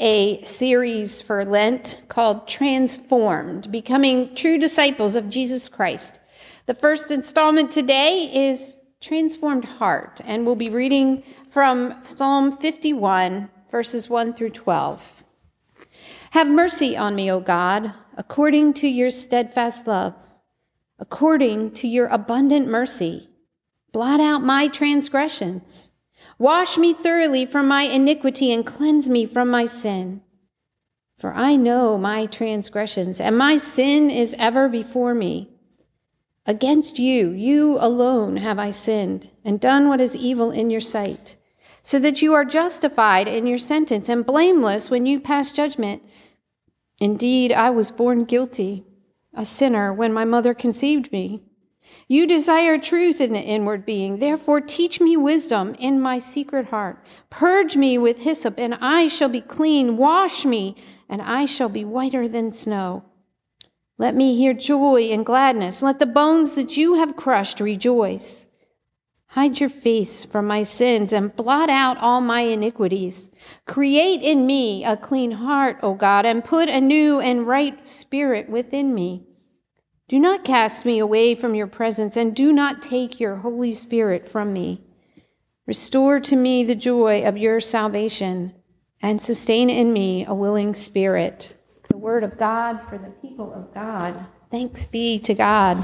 a series for Lent called Transformed Becoming True Disciples of Jesus Christ. The first installment today is Transformed Heart, and we'll be reading from Psalm 51, verses 1 through 12. Have mercy on me, O God, according to your steadfast love, according to your abundant mercy. Blot out my transgressions Wash me thoroughly from my iniquity and cleanse me from my sin. For I know my transgressions, and my sin is ever before me. Against you, you alone have I sinned, and done what is evil in your sight, so that you are justified in your sentence and blameless when you pass judgment. Indeed, I was born guilty, a sinner, when my mother conceived me. You desire truth in the inward being. Therefore, teach me wisdom in my secret heart. Purge me with hyssop, and I shall be clean. Wash me, and I shall be whiter than snow. Let me hear joy and gladness. Let the bones that you have crushed rejoice. Hide your face from my sins and blot out all my iniquities. Create in me a clean heart, O God, and put a new and right spirit within me. Do not cast me away from your presence, and do not take your Holy Spirit from me. Restore to me the joy of your salvation, and sustain in me a willing spirit. The word of God for the people of God. Thanks be to God.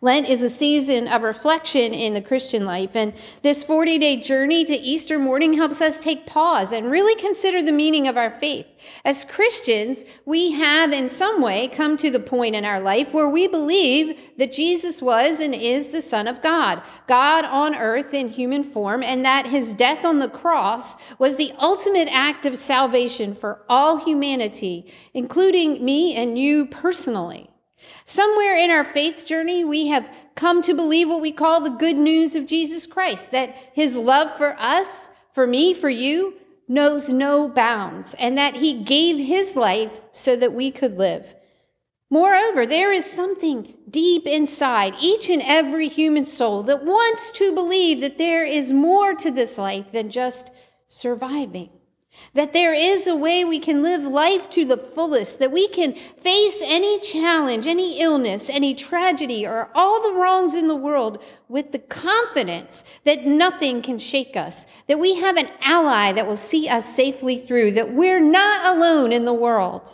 Lent is a season of reflection in the Christian life, and this 40 day journey to Easter morning helps us take pause and really consider the meaning of our faith. As Christians, we have in some way come to the point in our life where we believe that Jesus was and is the Son of God, God on earth in human form, and that his death on the cross was the ultimate act of salvation for all humanity, including me and you personally. Somewhere in our faith journey, we have come to believe what we call the good news of Jesus Christ that his love for us, for me, for you, knows no bounds, and that he gave his life so that we could live. Moreover, there is something deep inside each and every human soul that wants to believe that there is more to this life than just surviving. That there is a way we can live life to the fullest, that we can face any challenge, any illness, any tragedy, or all the wrongs in the world with the confidence that nothing can shake us, that we have an ally that will see us safely through, that we're not alone in the world,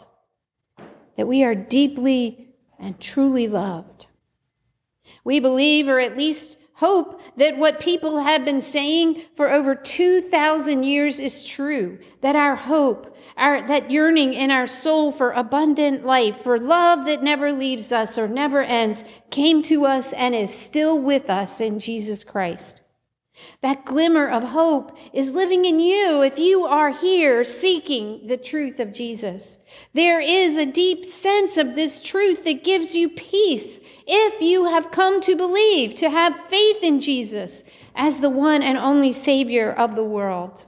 that we are deeply and truly loved. We believe, or at least hope that what people have been saying for over 2,000 years is true, that our hope, our, that yearning in our soul for abundant life, for love that never leaves us or never ends, came to us and is still with us in Jesus Christ. That glimmer of hope is living in you if you are here seeking the truth of Jesus. There is a deep sense of this truth that gives you peace if you have come to believe, to have faith in Jesus as the one and only Savior of the world.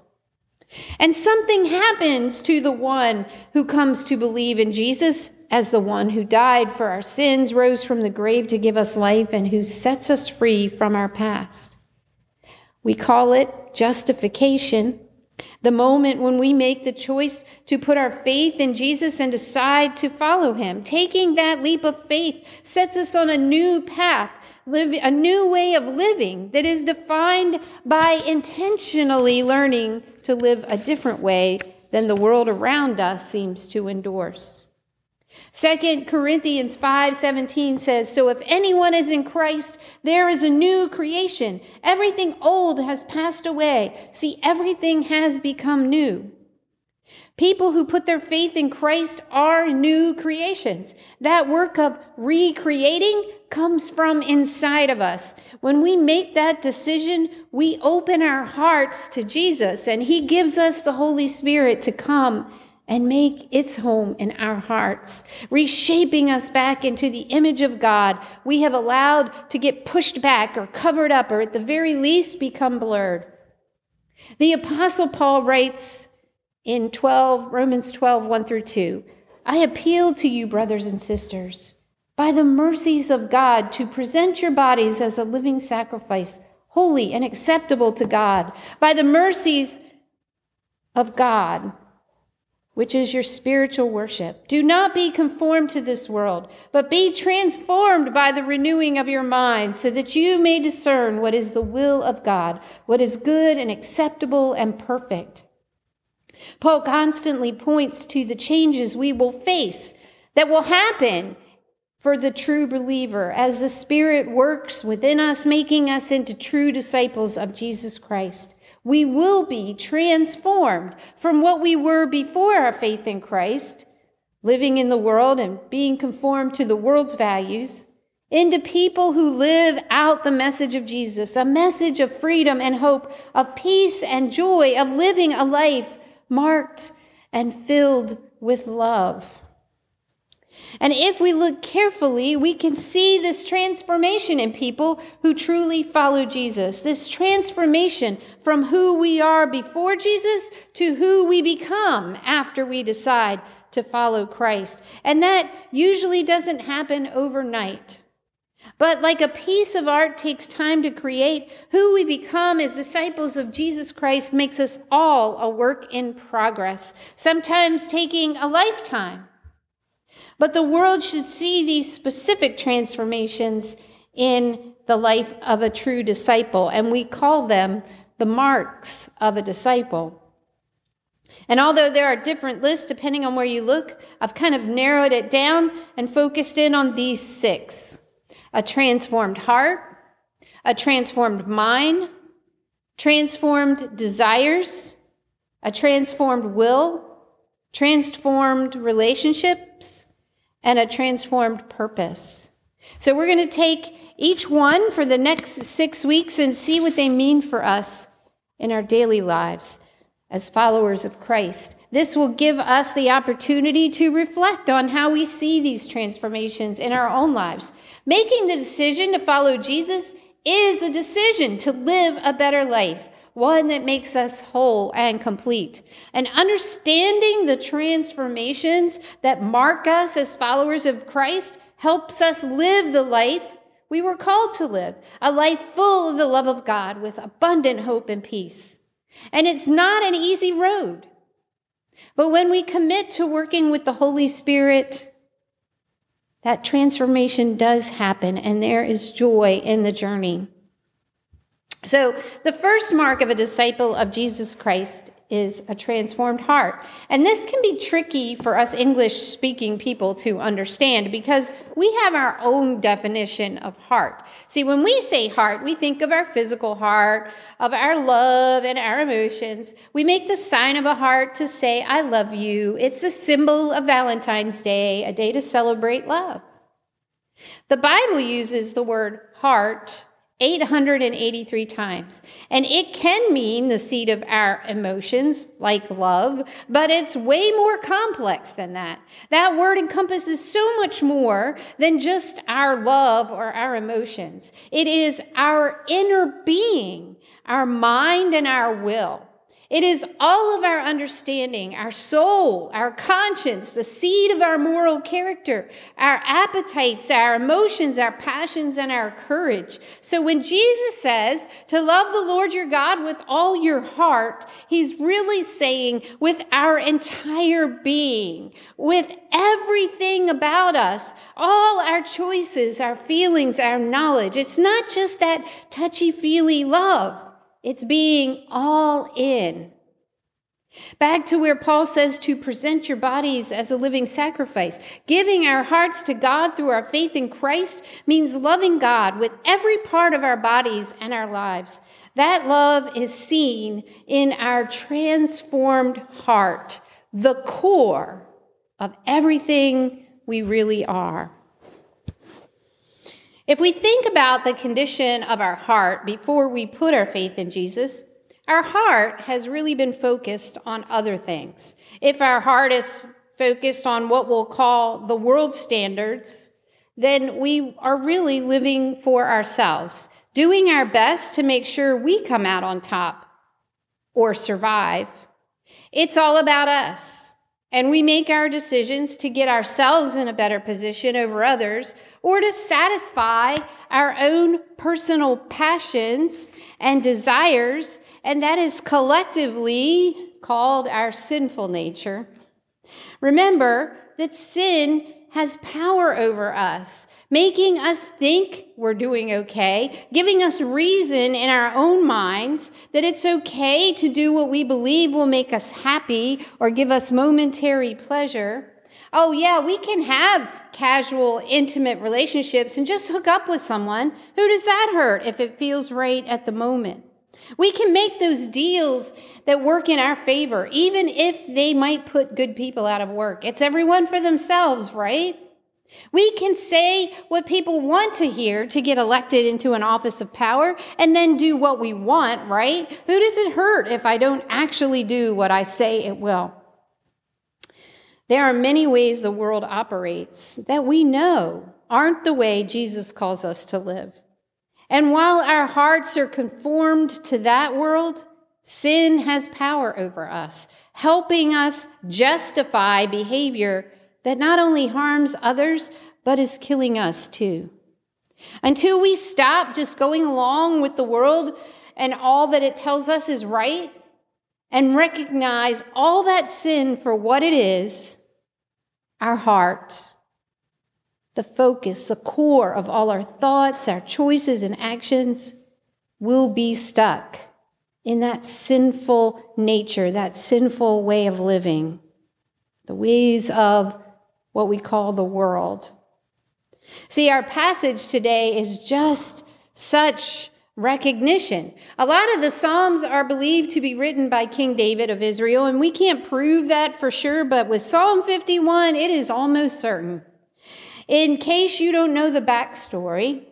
And something happens to the one who comes to believe in Jesus as the one who died for our sins, rose from the grave to give us life, and who sets us free from our past. We call it justification. The moment when we make the choice to put our faith in Jesus and decide to follow him. Taking that leap of faith sets us on a new path, a new way of living that is defined by intentionally learning to live a different way than the world around us seems to endorse. Second Corinthians 5:17 says, "So if anyone is in Christ, there is a new creation. Everything old has passed away. See, everything has become new." People who put their faith in Christ are new creations. That work of recreating comes from inside of us. When we make that decision, we open our hearts to Jesus and he gives us the Holy Spirit to come and make its home in our hearts, reshaping us back into the image of God we have allowed to get pushed back or covered up or at the very least become blurred. The apostle Paul writes in 12 Romans 12 1 through 2, I appeal to you brothers and sisters by the mercies of God to present your bodies as a living sacrifice, holy and acceptable to God, by the mercies of God which is your spiritual worship. Do not be conformed to this world, but be transformed by the renewing of your mind, so that you may discern what is the will of God, what is good and acceptable and perfect. Paul constantly points to the changes we will face that will happen for the true believer as the Spirit works within us, making us into true disciples of Jesus Christ we will be transformed from what we were before our faith in Christ, living in the world and being conformed to the world's values, into people who live out the message of Jesus, a message of freedom and hope, of peace and joy, of living a life marked and filled with love. And if we look carefully, we can see this transformation in people who truly follow Jesus. This transformation from who we are before Jesus to who we become after we decide to follow Christ. And that usually doesn't happen overnight. But like a piece of art takes time to create, who we become as disciples of Jesus Christ makes us all a work in progress, sometimes taking a lifetime. But the world should see these specific transformations in the life of a true disciple, and we call them the marks of a disciple. And although there are different lists depending on where you look, I've kind of narrowed it down and focused in on these six a transformed heart, a transformed mind, transformed desires, a transformed will, transformed relationships, and a transformed purpose. So we're going to take each one for the next six weeks and see what they mean for us in our daily lives as followers of Christ. This will give us the opportunity to reflect on how we see these transformations in our own lives. Making the decision to follow Jesus is a decision to live a better life one that makes us whole and complete. And understanding the transformations that mark us as followers of Christ helps us live the life we were called to live a life full of the love of God with abundant hope and peace. And it's not an easy road. But when we commit to working with the Holy Spirit, that transformation does happen, and there is joy in the journey. So, the first mark of a disciple of Jesus Christ is a transformed heart. And this can be tricky for us English speaking people to understand because we have our own definition of heart. See, when we say heart, we think of our physical heart, of our love and our emotions. We make the sign of a heart to say, I love you. It's the symbol of Valentine's Day, a day to celebrate love. The Bible uses the word heart 883 times. And it can mean the seat of our emotions, like love, but it's way more complex than that. That word encompasses so much more than just our love or our emotions. It is our inner being, our mind, and our will. It is all of our understanding, our soul, our conscience, the seed of our moral character, our appetites, our emotions, our passions, and our courage. So when Jesus says to love the Lord your God with all your heart, he's really saying with our entire being, with everything about us, all our choices, our feelings, our knowledge. It's not just that touchy feely love. It's being all in. Back to where Paul says to present your bodies as a living sacrifice. Giving our hearts to God through our faith in Christ means loving God with every part of our bodies and our lives. That love is seen in our transformed heart, the core of everything we really are. If we think about the condition of our heart before we put our faith in Jesus, our heart has really been focused on other things. If our heart is focused on what we'll call the world standards, then we are really living for ourselves, doing our best to make sure we come out on top or survive. It's all about us. And we make our decisions to get ourselves in a better position over others or to satisfy our own personal passions and desires. And that is collectively called our sinful nature. Remember that sin has power over us, making us think we're doing okay, giving us reason in our own minds that it's okay to do what we believe will make us happy or give us momentary pleasure. Oh, yeah, we can have casual, intimate relationships and just hook up with someone. Who does that hurt if it feels right at the moment? We can make those deals that work in our favor, even if they might put good people out of work. It's everyone for themselves, right? We can say what people want to hear to get elected into an office of power and then do what we want, right? Who does it hurt if I don't actually do what I say it will? There are many ways the world operates that we know aren't the way Jesus calls us to live. And while our hearts are conformed to that world, sin has power over us, helping us justify behavior that not only harms others, but is killing us too. Until we stop just going along with the world and all that it tells us is right, and recognize all that sin for what it is, our heart the focus, the core of all our thoughts, our choices, and actions will be stuck in that sinful nature, that sinful way of living, the ways of what we call the world. See, our passage today is just such recognition. A lot of the Psalms are believed to be written by King David of Israel, and we can't prove that for sure, but with Psalm 51, it is almost certain. In case you don't know the backstory,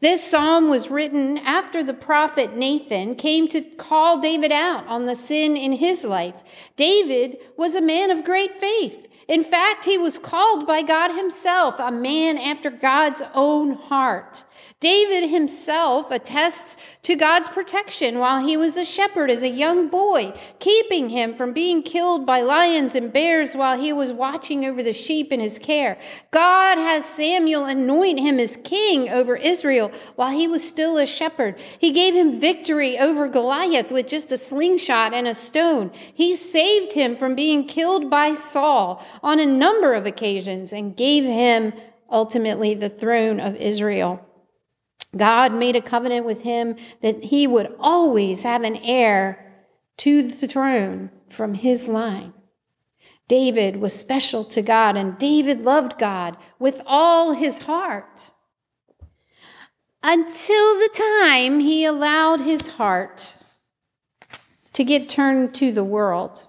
this psalm was written after the prophet Nathan came to call David out on the sin in his life. David was a man of great faith. In fact, he was called by God himself a man after God's own heart. David himself attests to God's protection while he was a shepherd as a young boy, keeping him from being killed by lions and bears while he was watching over the sheep in his care. God has Samuel anoint him as king over Israel while he was still a shepherd. He gave him victory over Goliath with just a slingshot and a stone. He saved him from being killed by Saul on a number of occasions and gave him ultimately the throne of Israel. God made a covenant with him that he would always have an heir to the throne from his line. David was special to God, and David loved God with all his heart until the time he allowed his heart to get turned to the world.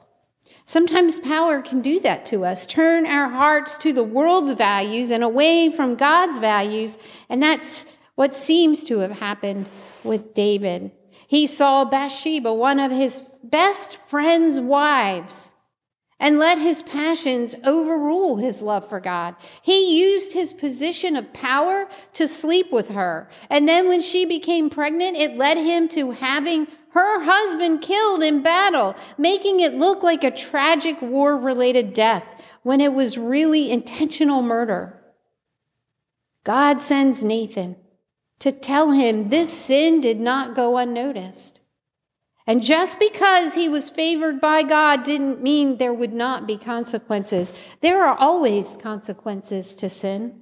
Sometimes power can do that to us, turn our hearts to the world's values and away from God's values, and that's what seems to have happened with David. He saw Bathsheba, one of his best friend's wives, and let his passions overrule his love for God. He used his position of power to sleep with her. And then when she became pregnant, it led him to having her husband killed in battle, making it look like a tragic war related death when it was really intentional murder. God sends Nathan to tell him this sin did not go unnoticed. And just because he was favored by God didn't mean there would not be consequences. There are always consequences to sin.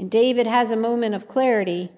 And David has a moment of clarity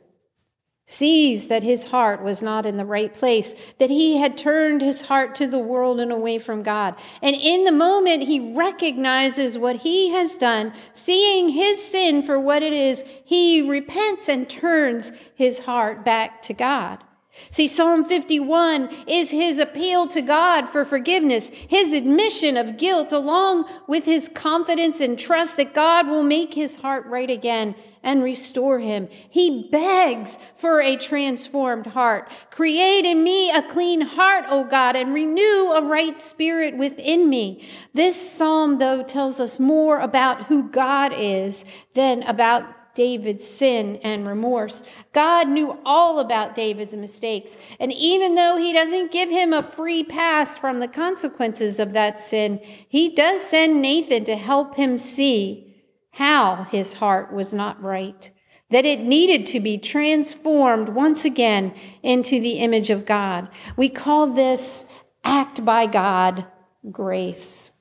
sees that his heart was not in the right place, that he had turned his heart to the world and away from God. And in the moment, he recognizes what he has done, seeing his sin for what it is, he repents and turns his heart back to God. See, Psalm 51 is his appeal to God for forgiveness, his admission of guilt, along with his confidence and trust that God will make his heart right again and restore him. He begs for a transformed heart. Create in me a clean heart, O God, and renew a right spirit within me. This psalm, though, tells us more about who God is than about David's sin and remorse. God knew all about David's mistakes. And even though he doesn't give him a free pass from the consequences of that sin, he does send Nathan to help him see how his heart was not right, that it needed to be transformed once again into the image of God. We call this act by God grace.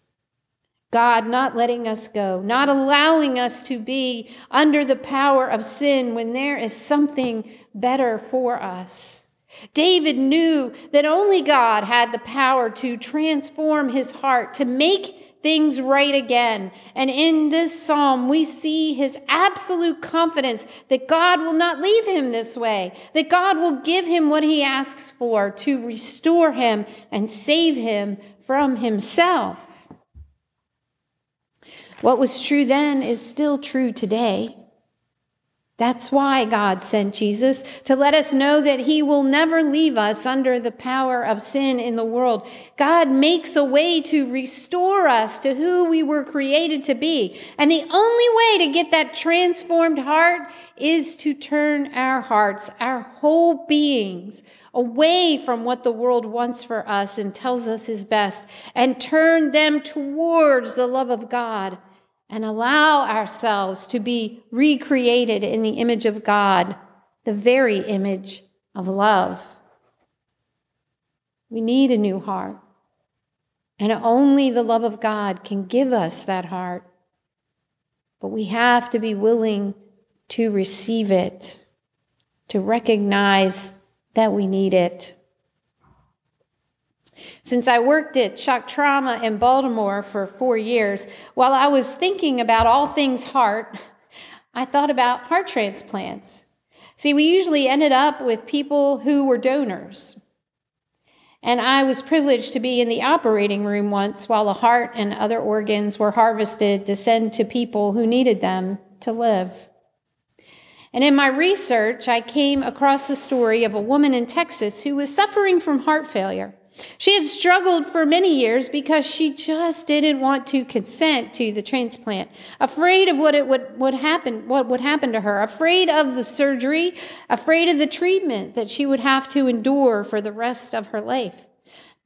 God not letting us go, not allowing us to be under the power of sin when there is something better for us. David knew that only God had the power to transform his heart, to make things right again. And in this psalm, we see his absolute confidence that God will not leave him this way, that God will give him what he asks for to restore him and save him from himself. What was true then is still true today. That's why God sent Jesus, to let us know that He will never leave us under the power of sin in the world. God makes a way to restore us to who we were created to be. And the only way to get that transformed heart is to turn our hearts, our whole beings, away from what the world wants for us and tells us is best, and turn them towards the love of God and allow ourselves to be recreated in the image of God, the very image of love. We need a new heart. And only the love of God can give us that heart. But we have to be willing to receive it, to recognize that we need it. Since I worked at shock trauma in Baltimore for four years, while I was thinking about all things heart, I thought about heart transplants. See, we usually ended up with people who were donors. And I was privileged to be in the operating room once while the heart and other organs were harvested to send to people who needed them to live. And in my research, I came across the story of a woman in Texas who was suffering from heart failure. She had struggled for many years because she just didn't want to consent to the transplant, afraid of what it would, would happen, what would happen to her, afraid of the surgery, afraid of the treatment that she would have to endure for the rest of her life.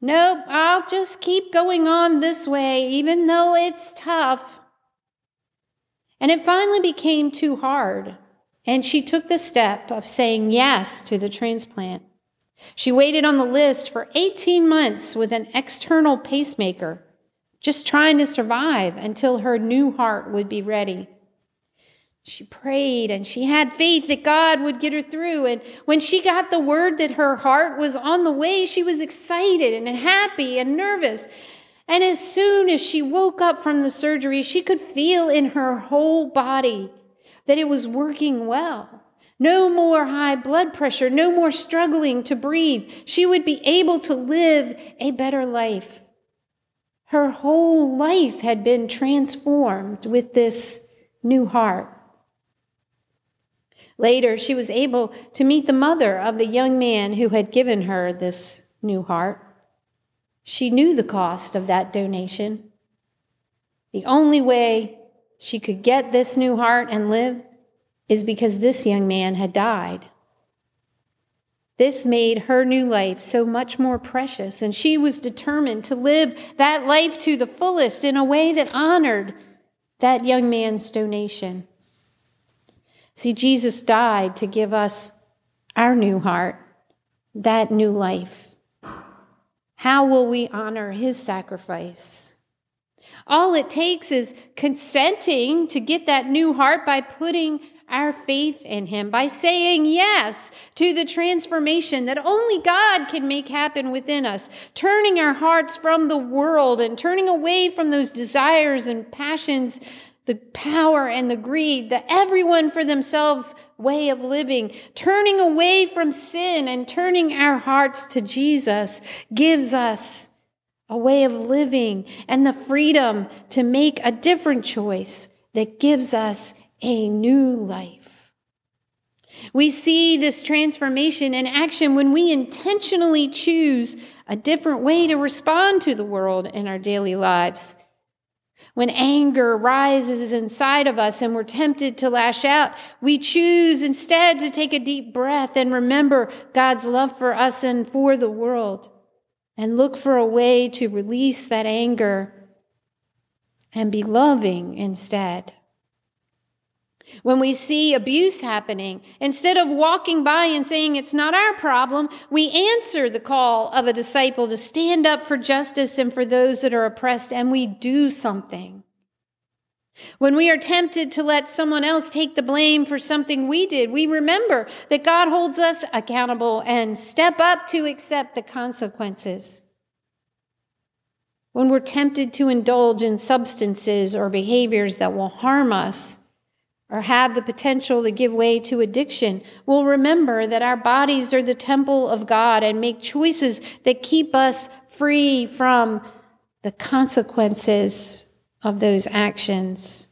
Nope, I'll just keep going on this way, even though it's tough. And it finally became too hard, and she took the step of saying yes to the transplant. She waited on the list for 18 months with an external pacemaker, just trying to survive until her new heart would be ready. She prayed and she had faith that God would get her through. And when she got the word that her heart was on the way, she was excited and happy and nervous. And as soon as she woke up from the surgery, she could feel in her whole body that it was working well. No more high blood pressure, no more struggling to breathe. She would be able to live a better life. Her whole life had been transformed with this new heart. Later, she was able to meet the mother of the young man who had given her this new heart. She knew the cost of that donation. The only way she could get this new heart and live is because this young man had died. This made her new life so much more precious, and she was determined to live that life to the fullest in a way that honored that young man's donation. See, Jesus died to give us our new heart, that new life. How will we honor his sacrifice? All it takes is consenting to get that new heart by putting our faith in Him by saying yes to the transformation that only God can make happen within us, turning our hearts from the world and turning away from those desires and passions the power and the greed, the everyone for themselves way of living, turning away from sin and turning our hearts to Jesus gives us a way of living and the freedom to make a different choice that gives us a new life. We see this transformation in action when we intentionally choose a different way to respond to the world in our daily lives. When anger rises inside of us and we're tempted to lash out, we choose instead to take a deep breath and remember God's love for us and for the world and look for a way to release that anger and be loving instead. When we see abuse happening, instead of walking by and saying it's not our problem, we answer the call of a disciple to stand up for justice and for those that are oppressed, and we do something. When we are tempted to let someone else take the blame for something we did, we remember that God holds us accountable and step up to accept the consequences. When we're tempted to indulge in substances or behaviors that will harm us, or have the potential to give way to addiction, we'll remember that our bodies are the temple of God and make choices that keep us free from the consequences of those actions.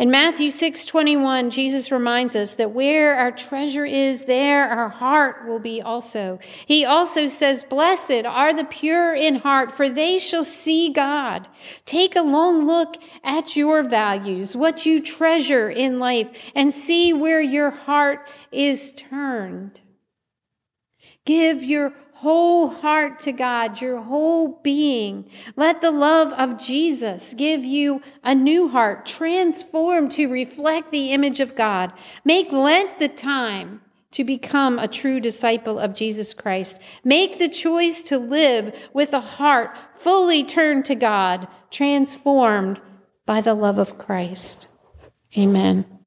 In Matthew 6 21, Jesus reminds us that where our treasure is, there our heart will be also. He also says, Blessed are the pure in heart, for they shall see God. Take a long look at your values, what you treasure in life, and see where your heart is turned. Give your whole heart to God, your whole being. Let the love of Jesus give you a new heart, transformed to reflect the image of God. Make Lent the time to become a true disciple of Jesus Christ. Make the choice to live with a heart fully turned to God, transformed by the love of Christ. Amen.